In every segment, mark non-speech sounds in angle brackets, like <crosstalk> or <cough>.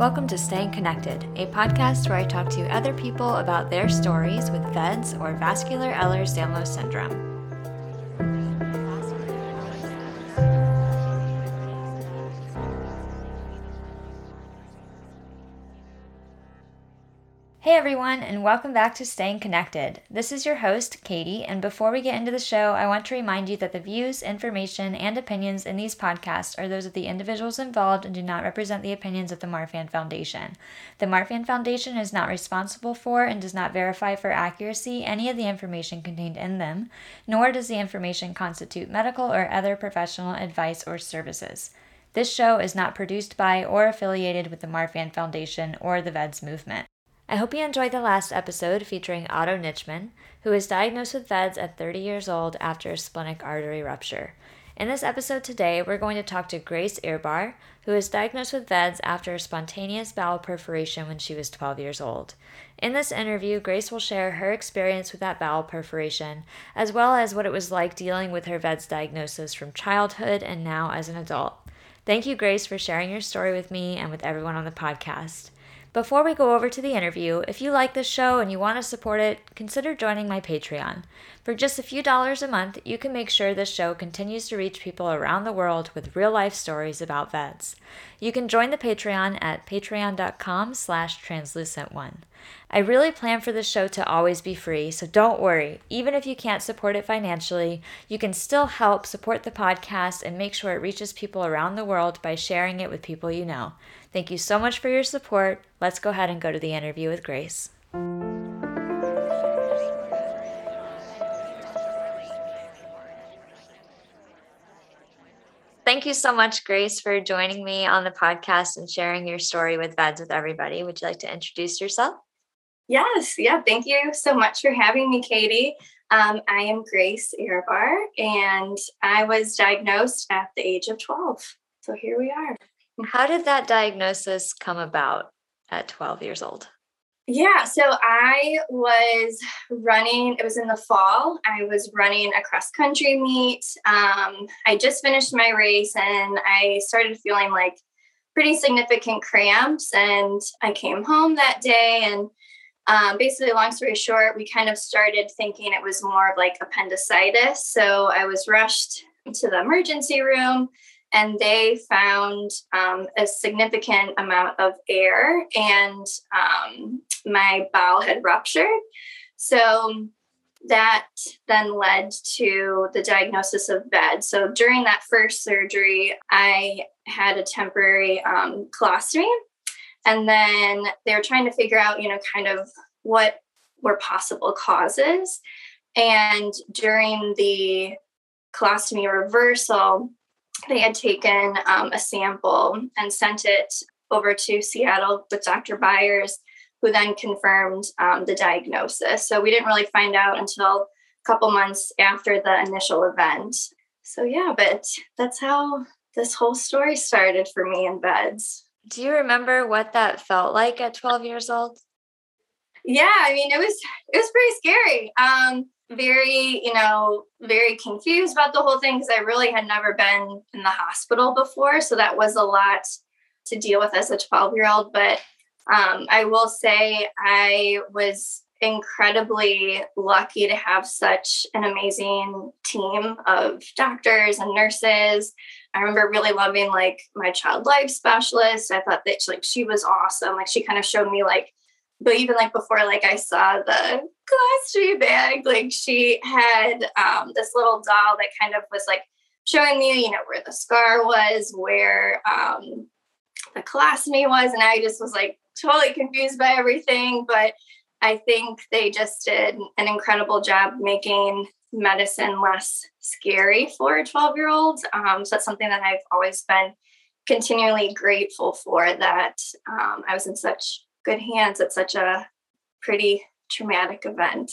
Welcome to Staying Connected, a podcast where I talk to other people about their stories with VEDS or vascular Ehlers Danlos syndrome. Everyone, and welcome back to Staying Connected. This is your host, Katie, and before we get into the show, I want to remind you that the views, information, and opinions in these podcasts are those of the individuals involved and do not represent the opinions of the Marfan Foundation. The Marfan Foundation is not responsible for and does not verify for accuracy any of the information contained in them, nor does the information constitute medical or other professional advice or services. This show is not produced by or affiliated with the Marfan Foundation or the VEDS movement. I hope you enjoyed the last episode featuring Otto Nitschmann, who was diagnosed with VEDS at 30 years old after a splenic artery rupture. In this episode today, we're going to talk to Grace Ehrbar, who was diagnosed with VEDS after a spontaneous bowel perforation when she was 12 years old. In this interview, Grace will share her experience with that bowel perforation, as well as what it was like dealing with her VEDS diagnosis from childhood and now as an adult. Thank you, Grace, for sharing your story with me and with everyone on the podcast. Before we go over to the interview, if you like this show and you want to support it, consider joining my Patreon. For just a few dollars a month, you can make sure this show continues to reach people around the world with real life stories about VEDS. You can join the Patreon at patreon.com slash translucent1. I really plan for this show to always be free, so don't worry. Even if you can't support it financially, you can still help support the podcast and make sure it reaches people around the world by sharing it with people you know. Thank you so much for your support. Let's go ahead and go to the interview with Grace. Thank you so much, Grace, for joining me on the podcast and sharing your story with VEDS with everybody. Would you like to introduce yourself? Yes, yeah. Thank you so much for having me, Katie. Um, I am Grace Ehrbar, and I was diagnosed at the age of 12. So here we are. How did that diagnosis come about at 12 years old? Yeah, so I was running, it was in the fall. I was running a cross country meet. Um, I just finished my race and I started feeling like pretty significant cramps. And I came home that day and um, basically, long story short, we kind of started thinking it was more of like appendicitis. So I was rushed to the emergency room and they found um, a significant amount of air and um, my bowel had ruptured. So that then led to the diagnosis of VEDS. So during that first surgery, I had a temporary um, colostomy. And then they were trying to figure out, you know, kind of what were possible causes. And during the colostomy reversal, they had taken um, a sample and sent it over to Seattle with Dr. Byers, who then confirmed um, the diagnosis. So we didn't really find out until a couple months after the initial event. So, yeah, but that's how this whole story started for me in VEDS. Do you remember what that felt like at 12 years old? Yeah, I mean, it was it was pretty scary. Um, very, you know, very confused about the whole thing because I really had never been in the hospital before. So that was a lot to deal with as a 12 year old. But um, I will say I was incredibly lucky to have such an amazing team of doctors and nurses. I remember really loving like my child life specialist. I thought that like she was awesome. Like she kind of showed me like but even like before like i saw the colostomy bag like she had um, this little doll that kind of was like showing me you know where the scar was where um, the colostomy was and i just was like totally confused by everything but i think they just did an incredible job making medicine less scary for a 12 year old um, so that's something that i've always been continually grateful for that um, i was in such good hands at such a pretty traumatic event.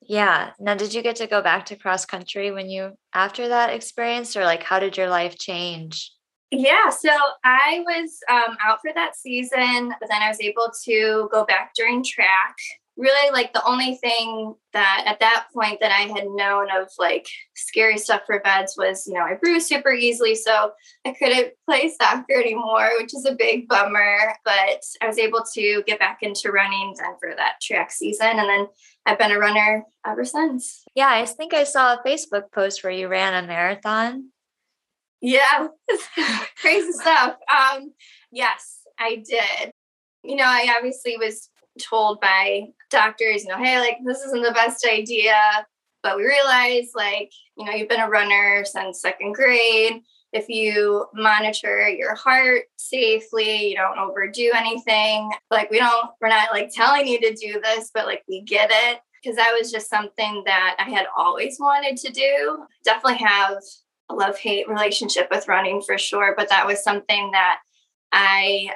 yeah. Now, did you get to go back to cross country when you after that experience, or like how did your life change? Yeah, so I was um, out for that season, but then I was able to go back during track, really like the only thing that at that point that I had known of like scary stuff for VEDS was, you know, I bruise super easily. So I couldn't <laughs> play soccer anymore, which is a big bummer. But I was able to get back into running then for that track season. And then I've been a runner ever since. Yeah, I think I saw a Facebook post where you ran a marathon. Yeah, <laughs> crazy stuff. Um, yes, I did. You know, I obviously was told by doctors, you know, hey, like this isn't the best idea. But we realized, like, you know, you've been a runner since second grade. If you monitor your heart safely, you don't overdo anything. Like, we don't, we're not like telling you to do this, but like, we get it. Because that was just something that I had always wanted to do. Definitely have a love hate relationship with running for sure. But that was something that I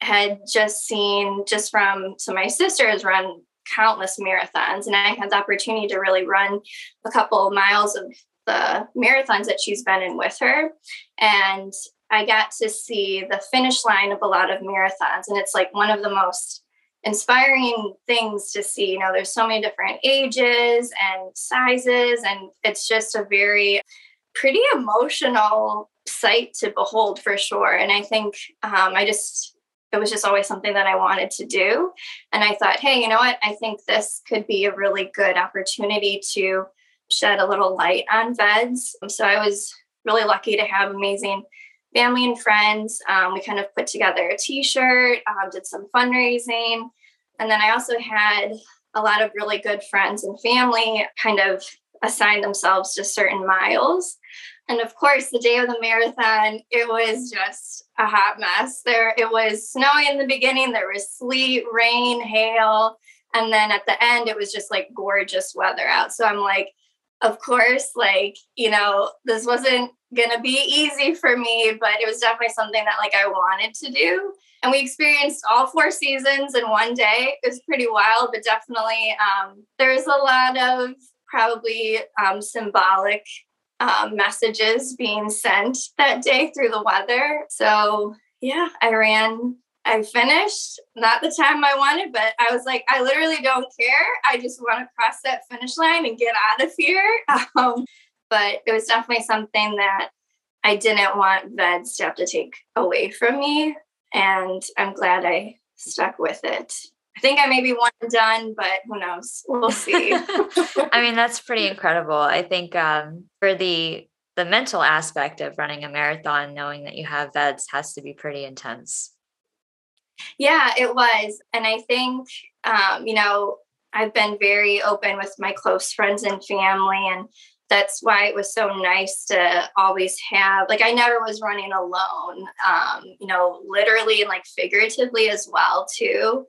had just seen just from so my sisters run countless marathons and I had the opportunity to really run a couple miles of the marathons that she's been in with her. And I got to see the finish line of a lot of marathons and it's like one of the most inspiring things to see. You know there's so many different ages and sizes and it's just a very pretty emotional sight to behold for sure. And i think um, i just it was just always something that I wanted to do. And I thought, hey, you know what? I think this could be a really good opportunity to shed a little light on VEDS. So I was really lucky to have amazing family and friends. Um, we kind of put together a t shirt, um, did some fundraising. And then I also had a lot of really good friends and family kind of assign themselves to certain miles. And of course, the day of the marathon, it was just a hot mess. There, it was snowing in the beginning. There was sleet, rain, hail, and then at the end, it was just like gorgeous weather out. So I'm like, of course, like you know, this wasn't gonna be easy for me, but it was definitely something that like I wanted to do. And we experienced all four seasons in one day. It was pretty wild, but definitely um, there's a lot of probably um, symbolic um, messages being sent that day through the weather. So, yeah, I ran. I finished, not the time I wanted, but I was like, I literally don't care. I just want to cross that finish line and get out of here. <laughs> Um, but it was definitely something that I didn't want VEDS to have to take away from me. And I'm glad I stuck with it. I think I may be one and done, but who knows? We'll see. <laughs> I mean, that's pretty incredible. I think um, for the the mental aspect of running a marathon, knowing that you have VEDS has to be pretty intense. Yeah, it was, and I think um, you know I've been very open with my close friends and family, and that's why it was so nice to always have like I never was running alone, um, you know, literally and like figuratively as well too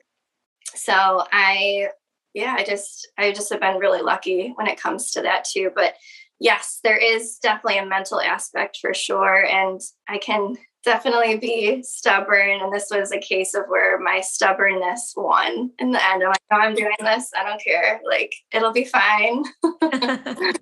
so I, yeah, I just, I just have been really lucky when it comes to that too. But yes, there is definitely a mental aspect for sure. And I can definitely be stubborn. And this was a case of where my stubbornness won in the end. I'm like, oh, I'm doing this. I don't care. Like, it'll be fine. <laughs>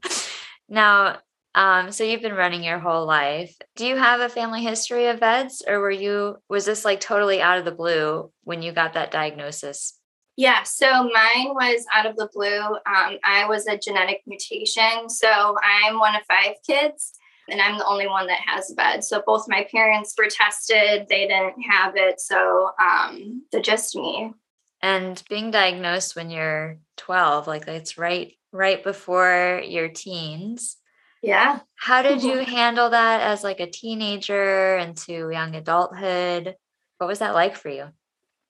now, um, so you've been running your whole life. Do you have a family history of VEDS or were you, was this like totally out of the blue when you got that diagnosis? Yeah, so mine was out of the blue. Um, I was a genetic mutation. So I'm one of five kids and I'm the only one that has VEDS. So both my parents were tested, they didn't have it. So um, they're just me. And being diagnosed when you're 12, like it's right right before your teens. Yeah. How did you <laughs> handle that as like a teenager into young adulthood? What was that like for you?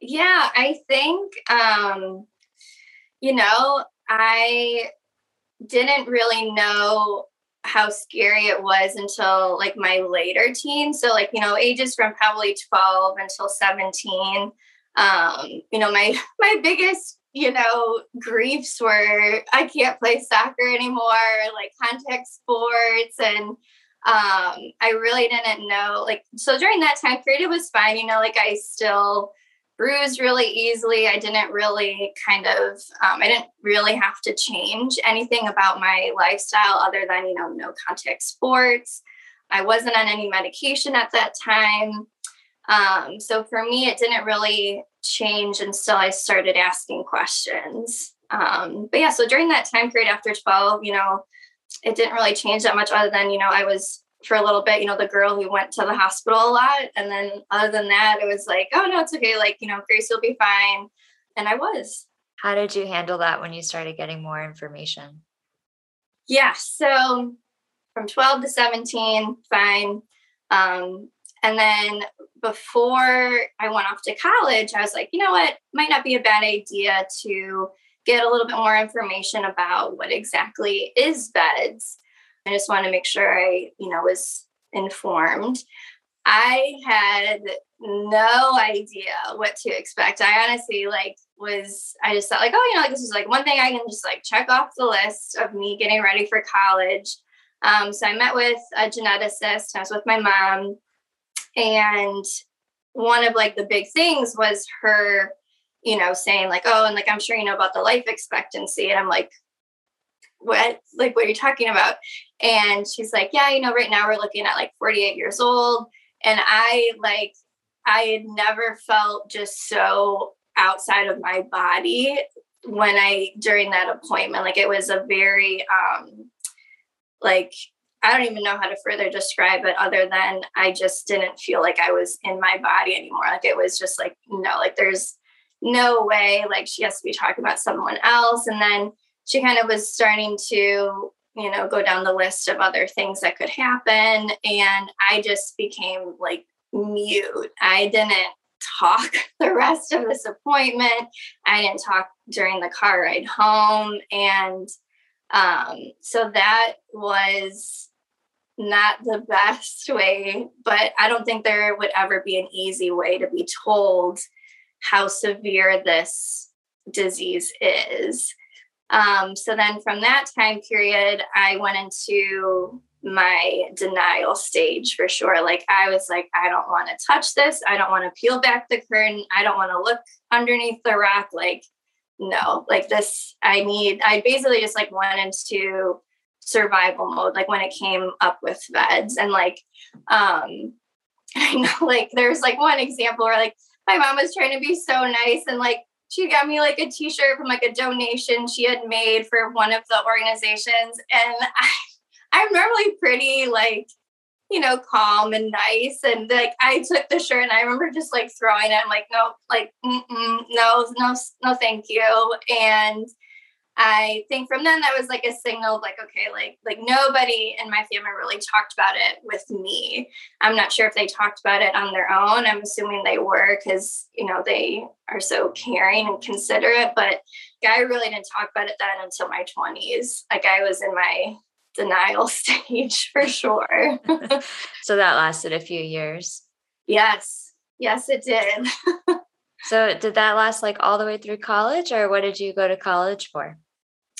Yeah, I think um you know, I didn't really know how scary it was until like my later teens. So like, you know, ages from probably 12 until 17. Um, you know, my <laughs> my biggest you know, griefs were I can't play soccer anymore, like contact sports. And um, I really didn't know, like, so during that time period, it was fine, you know, like I still bruised really easily. I didn't really kind of, um, I didn't really have to change anything about my lifestyle other than, you know, no contact sports. I wasn't on any medication at that time. Um, so for me, it didn't really change until I started asking questions. Um, but yeah, so during that time period after 12, you know, it didn't really change that much other than, you know, I was for a little bit, you know, the girl who went to the hospital a lot. And then other than that, it was like, oh no, it's okay. Like, you know, Grace will be fine. And I was. How did you handle that when you started getting more information? Yeah. So from 12 to 17, fine. Um, and then before I went off to college, I was like, you know what, might not be a bad idea to get a little bit more information about what exactly is VEDS. I just want to make sure I, you know, was informed. I had no idea what to expect. I honestly like was I just thought like, oh, you know, like this is like one thing I can just like check off the list of me getting ready for college. Um, so I met with a geneticist. I was with my mom, and one of like the big things was her, you know, saying like, oh, and like I'm sure you know about the life expectancy, and I'm like, what? Like, what are you talking about? And she's like, yeah, you know, right now we're looking at like 48 years old, and I like I had never felt just so outside of my body when I during that appointment. Like it was a very um like I don't even know how to further describe it other than I just didn't feel like I was in my body anymore. Like it was just like, no, like there's no way, like she has to be talking about someone else. And then she kind of was starting to, you know, go down the list of other things that could happen. And I just became like mute. I didn't talk <laughs> the rest of this appointment. I didn't talk during the car ride home. And um, so that was not the <laughs> best way, but I don't think there would ever be an easy way to be told how severe this disease is. Um, so then from that time period, I went into my denial stage for sure. Like I was like, I don't want to touch this. I don't want to peel back the curtain. I don't want to look underneath the rock. Like, no, like this, I need, I basically just like went into survival mode, like when it came up with VEDS. And like, um, <laughs> I know like there's like one example where like my mom was trying to be so nice and like she got me like a t-shirt from like a donation she had made for one of the organizations and I I'm normally pretty like, you know, calm and nice. And like I took the shirt and I remember just like throwing it. I'm like, no, like, no, no, no, thank you. And I think from then that was like a signal of like, okay, like like nobody in my family really talked about it with me. I'm not sure if they talked about it on their own. I'm assuming they were because you know they are so caring and considerate. But I really didn't talk about it then until my 20s. Like I was in my denial <laughs> stage for sure. <laughs> so that lasted a few years. Yes. Yes, it did. <laughs> so did that last like all the way through college or what did you go to college for?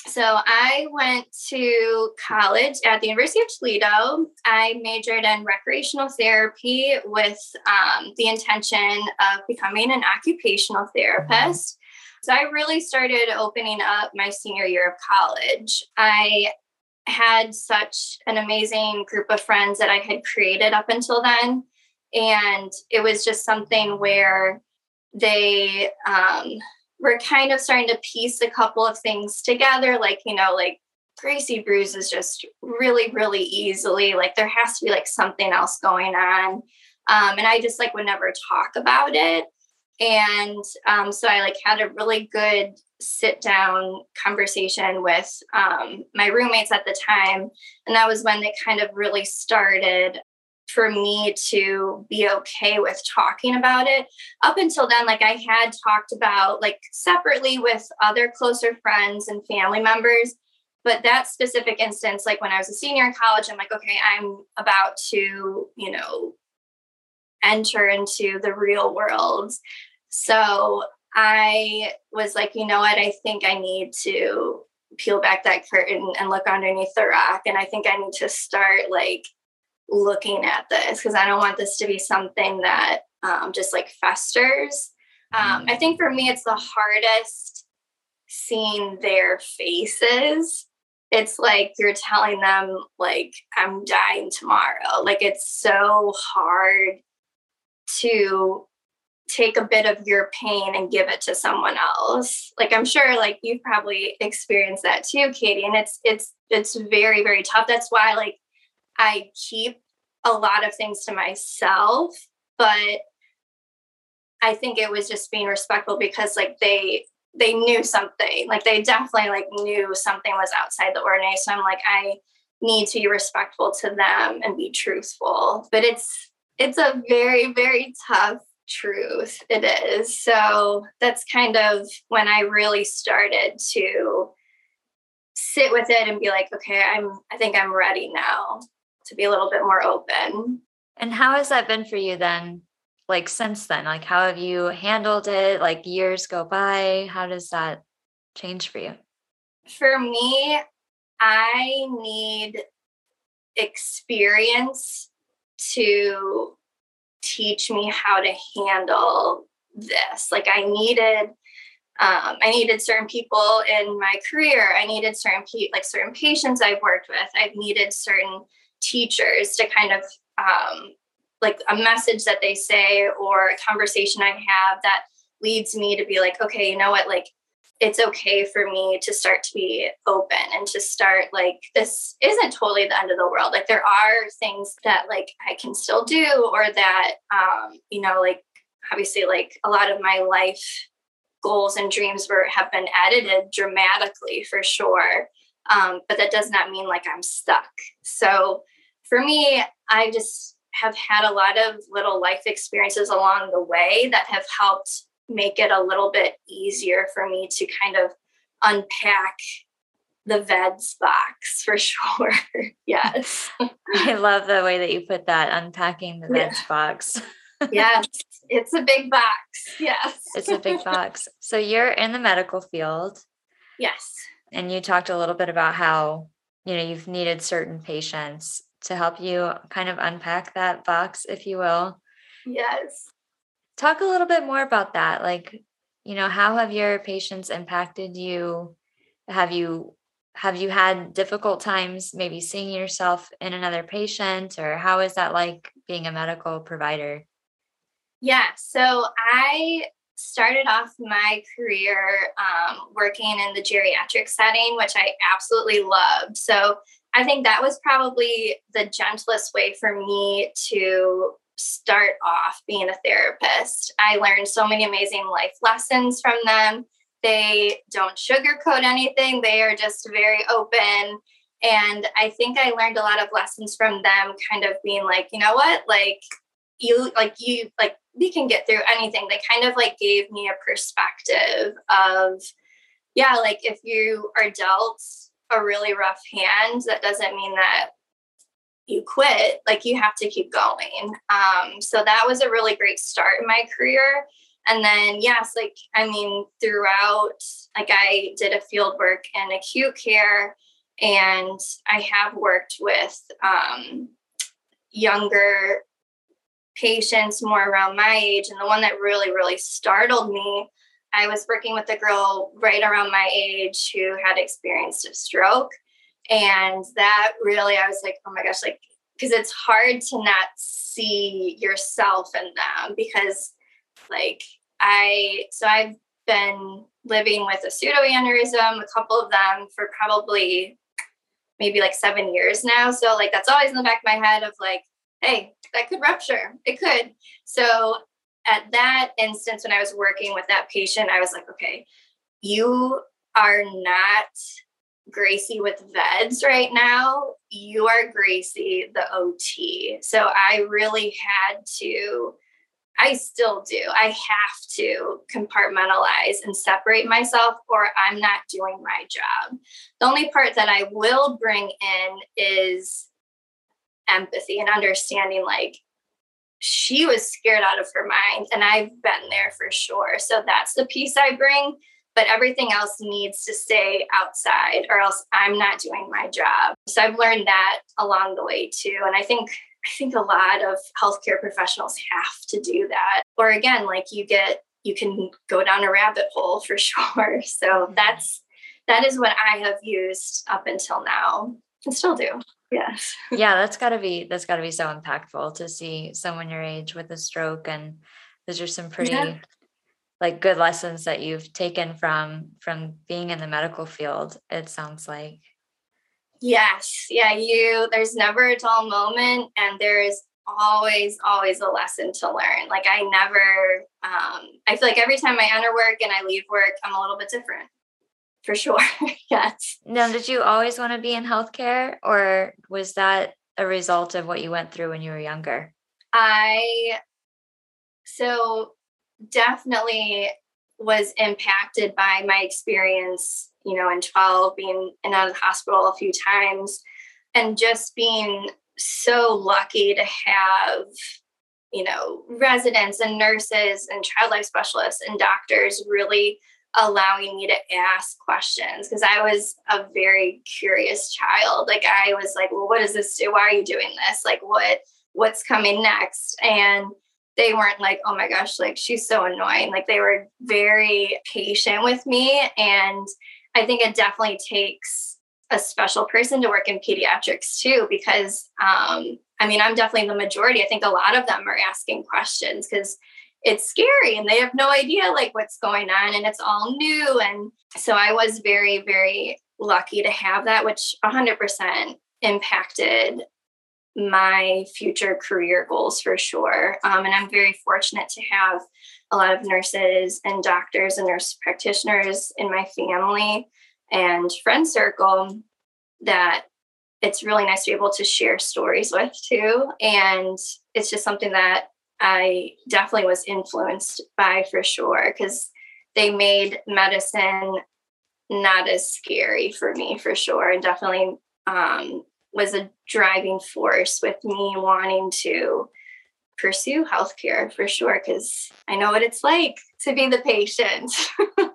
So I went to college at the University of Toledo. I majored in recreational therapy with um, the intention of becoming an occupational therapist. So I really started opening up my senior year of college. I had such an amazing group of friends that I had created up until then. And it was just something where they um, were kind of starting to piece a couple of things together. Like, you know, like Gracie bruises just really, really easily. Like, there has to be like something else going on. Um, and I just like would never talk about it. And um, so I like had a really good sit down conversation with um, my roommates at the time. And that was when they kind of really started for me to be okay with talking about it. Up until then, like I had talked about like separately with other closer friends and family members. But that specific instance, like when I was a senior in college, I'm like, okay, I'm about to, you know, enter into the real world. So I was like, you know what? I think I need to peel back that curtain and look underneath the rock. And I think I need to start like looking at this because I don't want this to be something that um, just like festers. Um, I think for me, it's the hardest seeing their faces. It's like you're telling them, like, I'm dying tomorrow. Like, it's so hard to take a bit of your pain and give it to someone else like i'm sure like you've probably experienced that too katie and it's it's it's very very tough that's why like i keep a lot of things to myself but i think it was just being respectful because like they they knew something. Like they definitely like knew something was outside the ordinary. So i'm like i need to be respectful to them and be truthful. But it's it's a very very tough truth it is. So that's kind of when i really started to sit with it and be like okay i'm i think i'm ready now to be a little bit more open and how has that been for you then like since then like how have you handled it like years go by how does that change for you for me i need experience to teach me how to handle this. Like I needed um, I needed certain people in my career. I needed certain pe- like certain patients I've worked with. I've needed certain teachers to kind of um, like a message that they say or a conversation I have that leads me to be like, okay, you know what, like it's okay for me to start to be open and to start like this isn't totally the end of the world. Like there are things that like i can still do or that um you know like obviously like a lot of my life goals and dreams were have been edited dramatically for sure um but that does not mean like i'm stuck so for me i just have had a lot of little life experiences along the way that have helped make it a little bit easier for me to kind of unpack the veds box <laughs> for sure. yes. <laughs> I love the way that you put that unpacking the veds yeah. box. <laughs> yes, it's a big box. Yes. it's a big box. So you're in the medical field. Yes. And you talked a little bit about how, you know, you've needed certain patients to help you kind of unpack that box, if you will. Yes. Talk a little bit more about that. Like, you know, how have your patients impacted you? Have you have you had difficult times maybe seeing yourself in another patient or how is that like being a medical provider? Yeah, so I started off my career um, working in the geriatric setting, which I absolutely loved. So I think that was probably the gentlest way for me to start off being a therapist. I learned so many amazing life lessons from them. They don't sugarcoat anything, they are just very open. And I think I learned a lot of lessons from them, kind of being like, you know what, like, you, like, you, like, we can get through anything. They kind of like gave me a perspective of, yeah, like, if you are dealt a really rough hand, that doesn't mean that you quit, like you have to keep going. Um, so that was a really great start in my career. And then, yes, like, I mean, throughout, like, I did a field work in acute care, and I have worked with um, younger patients more around my age. And the one that really, really startled me, I was working with a girl right around my age who had experienced a stroke and that really i was like oh my gosh like because it's hard to not see yourself in them because like i so i've been living with a pseudoaneurysm a couple of them for probably maybe like seven years now so like that's always in the back of my head of like hey that could rupture it could so at that instance when i was working with that patient i was like okay you are not Gracie with VEDS right now, you are Gracie, the OT. So I really had to, I still do, I have to compartmentalize and separate myself, or I'm not doing my job. The only part that I will bring in is empathy and understanding like, she was scared out of her mind, and I've been there for sure. So that's the piece I bring but everything else needs to stay outside or else I'm not doing my job. So I've learned that along the way too. And I think I think a lot of healthcare professionals have to do that. Or again, like you get you can go down a rabbit hole for <laughs> sure. So mm-hmm. that's that is what I have used up until now and still do. Yes. <laughs> yeah, that's got to be that's got to be so impactful to see someone your age with a stroke and Those are some pretty yeah. like good lessons that you've taken from from being in the medical field, it sounds like. Yes. Yeah, you there's never a dull moment and there is always always a lesson to learn. Like I never um I feel like every time I enter work and I leave work, I'm a little bit different. For sure. <laughs> yes. Now, did you always want to be in healthcare or was that a result of what you went through when you were younger? I so definitely was impacted by my experience, you know, in 12, being in out of the hospital a few times, and just being so lucky to have, you know, residents and nurses and child life specialists and doctors really allowing me to ask questions because I was a very curious child. Like I was like, well, what does this do? Why are you doing this? Like what what's coming next? And they weren't like, oh my gosh, like she's so annoying. Like they were very patient with me. And I think it definitely takes a special person to work in pediatrics too, because um, I mean, I'm definitely the majority. I think a lot of them are asking questions because it's scary and they have no idea like what's going on and it's all new. And so I was very, very lucky to have that, which 100% impacted my future career goals for sure. Um, and I'm very fortunate to have a lot of nurses and doctors and nurse practitioners in my family and friend circle that it's really nice to be able to share stories with too. And it's just something that I definitely was influenced by for sure because they made medicine not as scary for me for sure and definitely um, was a driving force with me wanting to pursue healthcare for sure because I know what it's like to be the patient. <laughs>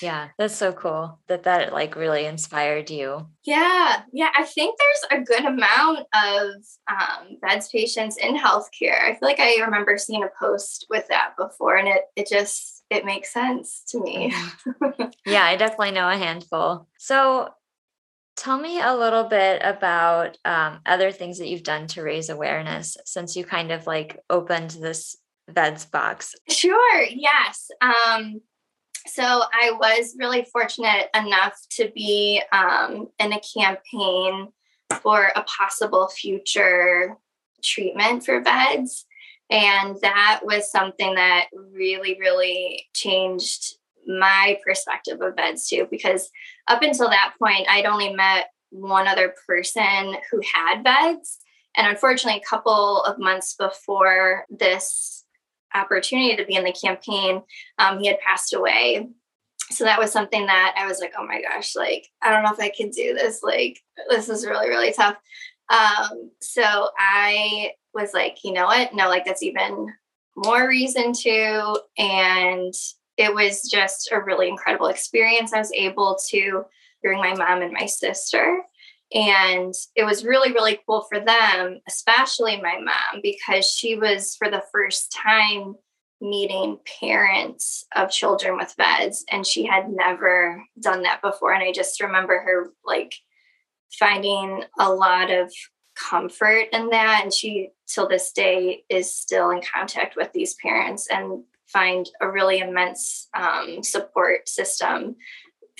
yeah, that's so cool that that like really inspired you. Yeah, yeah, I think there's a good amount of um, VEDS patients in healthcare. I feel like I remember seeing a post with that before, and it it just it makes sense to me. Mm-hmm. <laughs> yeah, I definitely know a handful. So Tell me a little bit about um, other things that you've done to raise awareness since you kind of like opened this VEDS box. Sure, yes. Um, so I was really fortunate enough to be um, in a campaign for a possible future treatment for VEDS. And that was something that really, really changed my perspective of VEDS too, because up until that point, I'd only met one other person who had VEDS. And unfortunately, a couple of months before this opportunity to be in the campaign, um, he had passed away. So that was something that I was like, oh my gosh, like, I don't know if I can do this. Like, this is really, really tough. Um, so I was like, you know what? No, like, that's even more reason to. And it was just a really incredible experience. I was able to bring my mom and my sister. And it was really, really cool for them, especially my mom, because she was for the first time meeting parents of children with VEDS, and she had never done that before. And I just remember her like finding a lot of comfort in that. And she, till this day, is still in contact with these parents and find a really immense um, support system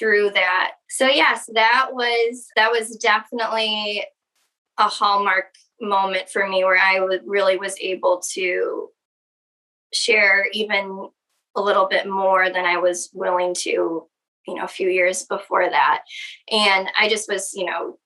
through that. So yes, that was that was definitely a hallmark moment for me where I really was able to share even a little bit more than I was willing to, you know, a few years before that. And I just was, you know,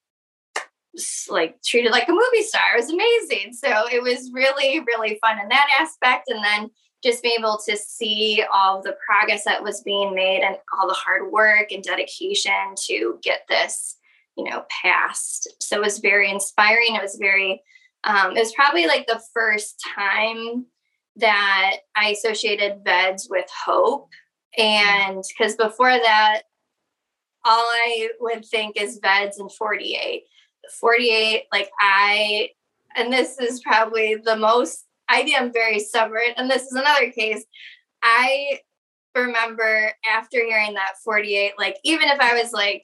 like treated like a movie star. It was amazing. So it was really, really fun in that aspect. And then just being able to see all the progress that was being made and all the hard work and dedication to get this, you know, passed. So it was very inspiring. It was very, um, it was probably like the first time that I associated VEDS with hope. And because before that, all I would think is VEDS and 48. 48, like I, and this is probably the most I am very stubborn. And this is another case. I remember after hearing that 48, like, even if I was like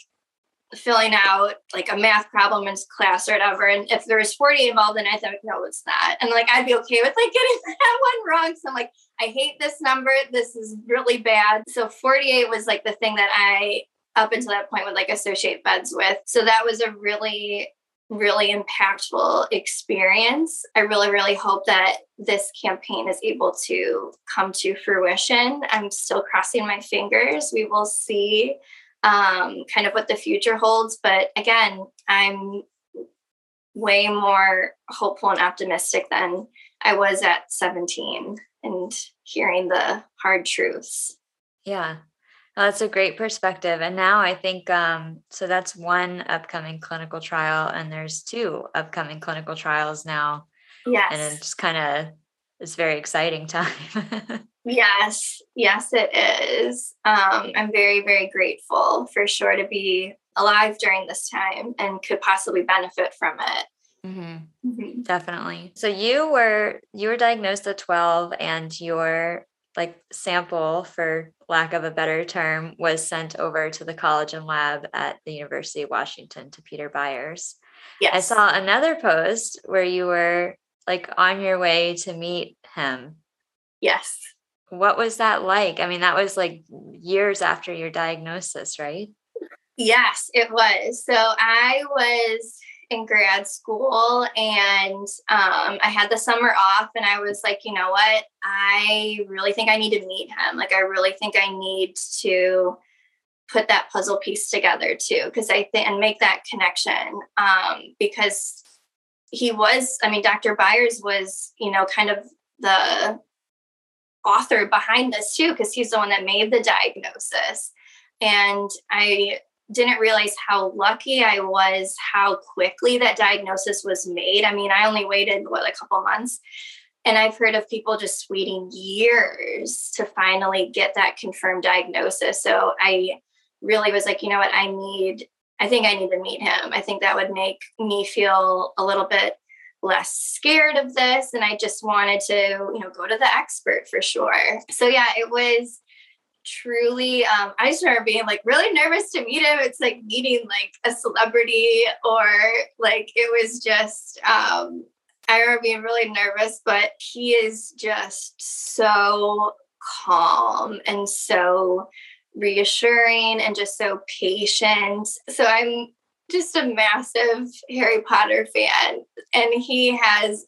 filling out like a math problem in class or whatever. And if there was 40 involved in it, I thought, no, it's not. And like I'd be okay with like <laughs> getting that one wrong. So I'm like, I hate this number. This is really bad. So 48 was like the thing that I up until that point would like associate VEDS with. So that was a really really impactful experience. I really, really hope that this campaign is able to come to fruition. I'm still crossing my fingers. We will see um, kind of what the future holds. But again, I'm way more hopeful and optimistic than I was at 17 and hearing the hard truths. Yeah. Well, that's a great perspective. And now I think um, so that's one upcoming clinical trial, and there's two upcoming clinical trials now. Yes. And it's kind of it's very exciting time. <laughs> yes, yes, it is. Um, I'm very, very grateful for sure to be alive during this time and could possibly benefit from it. Mm-hmm. Mm-hmm. Definitely. So you were you were diagnosed at 12 and your like sample for lack of a better term was sent over to the collagen lab at the University of Washington to Peter Byers. Yes. I saw another post where you were like on your way to meet him. Yes. What was that like? I mean, that was like years after your diagnosis, right? Yes, it was. So I was in grad school and um, I had the summer off and I was like, you know what? I really think I need to meet him. Like, I really think I need to put that puzzle piece together too, because I think and make that connection um, because he was, I mean, Dr. Byers was, you know, kind of the author behind this too, because he's the one that made the diagnosis. And I didn't realize how lucky I was how quickly that diagnosis was made. I mean, I only waited what a couple months. And I've heard of people just waiting years to finally get that confirmed diagnosis. So I really was like, you know what, I need, I think I need to meet him. I think that would make me feel a little bit less scared of this. And I just wanted to, you know, go to the expert for sure. So yeah, it was truly um, i started being like really nervous to meet him. It's like meeting like a celebrity or like it was just um, i remember being really nervous but he is just so calm and so reassuring and just so patient. So i'm just a massive harry potter fan and he has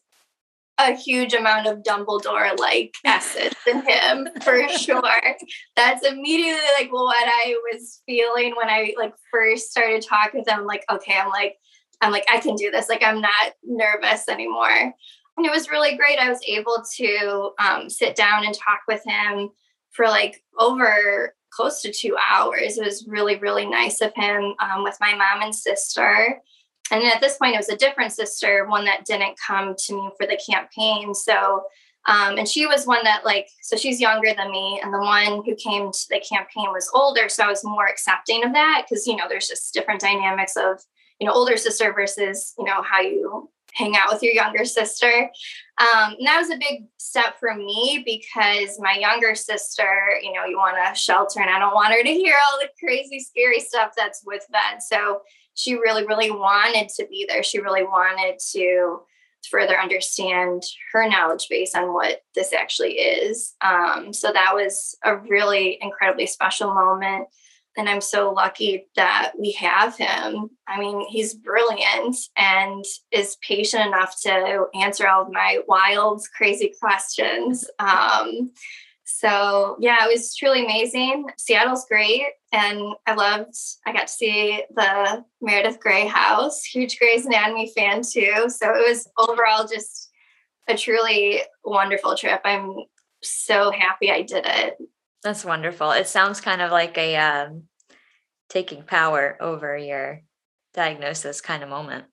a huge amount of Dumbledore like essence in him for <laughs> sure. That's immediately like what I was feeling when I like first started talking with him. Like, okay, I'm like, I'm like, I can do this. Like, I'm not nervous anymore. And it was really great. I was able to um, sit down and talk with him for like over close to two hours. It was really, really nice of him um, with my mom and sister and at this point it was a different sister one that didn't come to me for the campaign. So um, and she was one that like so she's younger than me and the one who came to the campaign was older so i was more accepting of that because you know there's just different dynamics of you know older sister versus you know how you hang out with your younger sister. Um, and that was a big step for me because my younger sister you know you want to shelter and i don't want her to hear all the crazy scary stuff that's with that so she really, really wanted to be there. She really wanted to further understand her knowledge base on what this actually is. Um, so that was a really incredibly special moment. And I'm so lucky that we have him. I mean, he's brilliant and is patient enough to answer all of my wild, crazy questions. Um, so yeah, it was truly amazing. Seattle's great. And I loved, I got to see the Meredith Grey house, huge Grey's Anatomy fan too. So it was overall just a truly wonderful trip. I'm so happy I did it. That's wonderful. It sounds kind of like a um, taking power over your diagnosis kind of moment.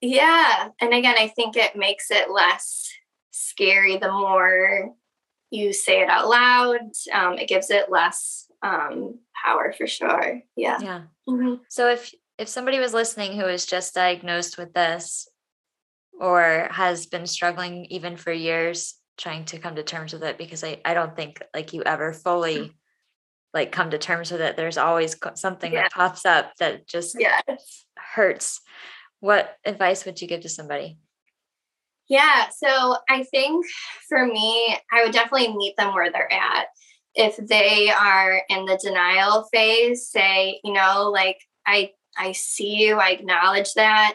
Yeah. And again, I think it makes it less scary the more you say it out loud, um, it gives it less um, power for sure. Yeah. Yeah. Mm-hmm. So if if somebody was listening who is just diagnosed with this or has been struggling even for years trying to come to terms with it because I, I don't think like you ever fully like come to terms with it there's always something yeah. that pops up that just yes. hurts what advice would you give to somebody yeah so i think for me i would definitely meet them where they're at if they are in the denial phase say you know like i i see you i acknowledge that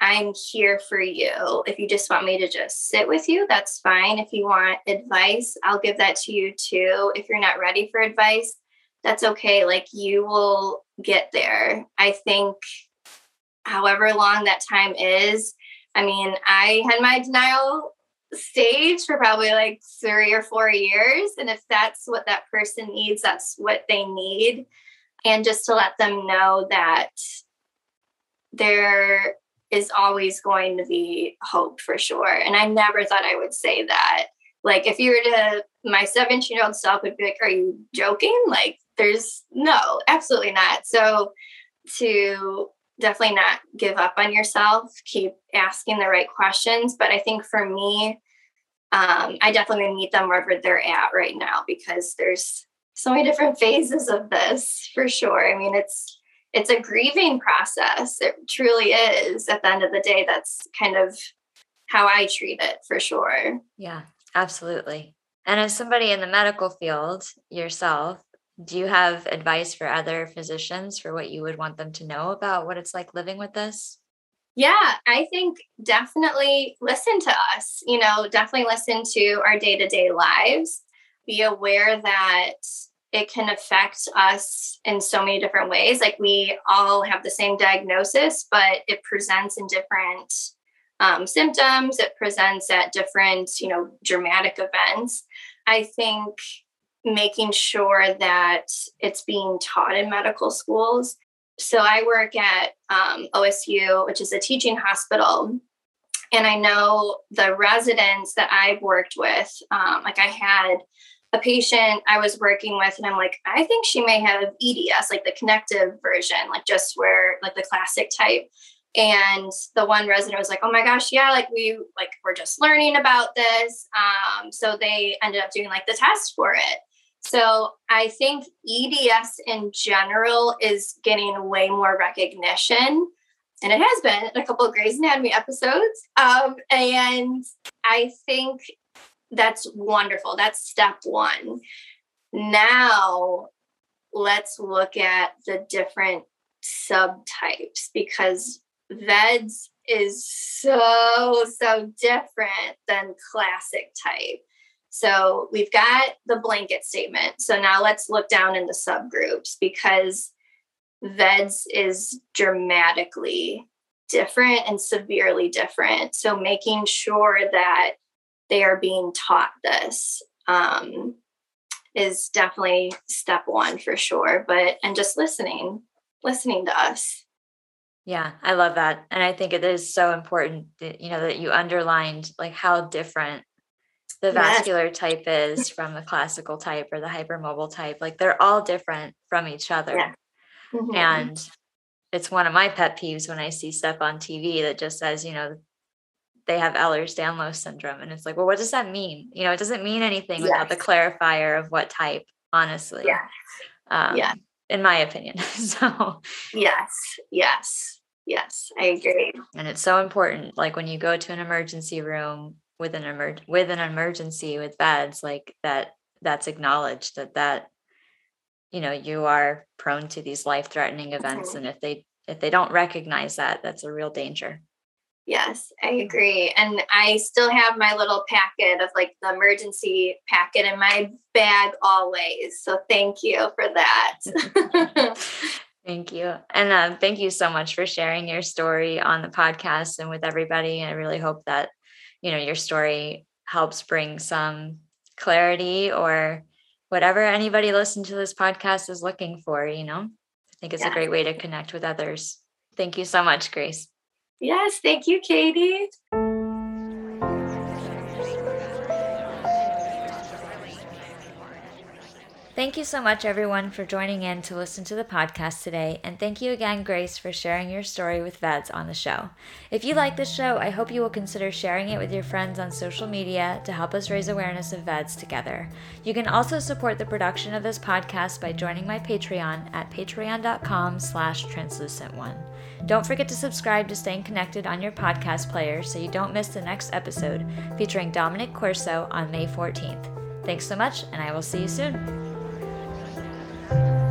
i'm here for you if you just want me to just sit with you that's fine if you want advice i'll give that to you too if you're not ready for advice that's okay. Like you will get there. I think however long that time is. I mean, I had my denial stage for probably like three or four years. And if that's what that person needs, that's what they need. And just to let them know that there is always going to be hope for sure. And I never thought I would say that. Like, if you were to, my 17 year old self would be like, Are you joking? Like, there's no, absolutely not. So to definitely not give up on yourself, keep asking the right questions. But I think for me, um, I definitely meet them wherever they're at right now because there's so many different <laughs> phases of this for sure. I mean, it's it's a grieving process. It truly is. At the end of the day, that's kind of how I treat it for sure. Yeah, absolutely. And as somebody in the medical field yourself, do you have advice for other physicians for what you would want them to know about what it's like living with this? Yeah, I think definitely listen to us. You know, definitely listen to our day to day lives. Be aware that it can affect us in so many different ways. Like we all have the same diagnosis, but it presents in different um, symptoms. It presents at different, you know, dramatic events. I think making sure that it's being taught in medical schools. So I work at um, OSU, which is a teaching hospital. And I know the residents that I've worked with, um, like I had a patient I was working with, and I'm like, I think she may have EDS, like the connective version, like just where, like the classic type. And the one resident was like, oh my gosh, yeah, like we like we're just learning about this. Um, so they ended up doing like the test for it. So I think EDS in general is getting way more recognition. And it has been in a couple of Grey's Anatomy episodes. Um, and I think that's wonderful. That's step one. Now let's look at the different subtypes because VEDS is so, so different than classic type. So we've got the blanket statement. So now let's look down into subgroups because VEDS is dramatically different and severely different. So making sure that they are being taught this um, is definitely step one for sure. But and just listening, listening to us. Yeah, I love that. And I think it is so important that, you know, that you underlined like how different the vascular yes. type is from the classical type or the hypermobile type. Like they're all different from each other. Yeah. Mm-hmm. And it's one of my pet peeves when I see stuff on TV that just says, you know, they have Ehlers-Danlos syndrome. And it's like, well, what does that mean? You know, it doesn't mean anything yes. without the clarifier of what type, honestly. Yeah. Um, yeah. In my opinion. <laughs> so, yes, yes, yes, I agree. And it's so important. Like when you go to an emergency room, with an emer- with an emergency with VEDS like that that's acknowledged that that you know you are prone to these life threatening events and if they if they don't recognize that that's a real danger. Yes i agree and i still have my little packet of like the emergency packet in my bag always so thank you for that. <laughs> <laughs> Thank you and uh, thank you so much for sharing your story on the podcast and with everybody i really hope that you know your story helps bring some clarity or whatever anybody listening to this podcast is looking for you know? I think it's yeah. a great way to connect with others. Thank you so much grace. Yes thank you katie Thank you so much, everyone, for joining in to listen to the podcast today. And thank you again, Grace, for sharing your story with VEDS on the show. If you like this show, I hope you will consider sharing it with your friends on social media to help us raise awareness of VEDS together. You can also support the production of this podcast by joining my Patreon at patreon.com slash translucent one. Don't forget to subscribe to Staying Connected on your podcast player so you don't miss the next episode featuring Dominic Corso on May 14th. Thanks so much, and I will see you soon. 嗯。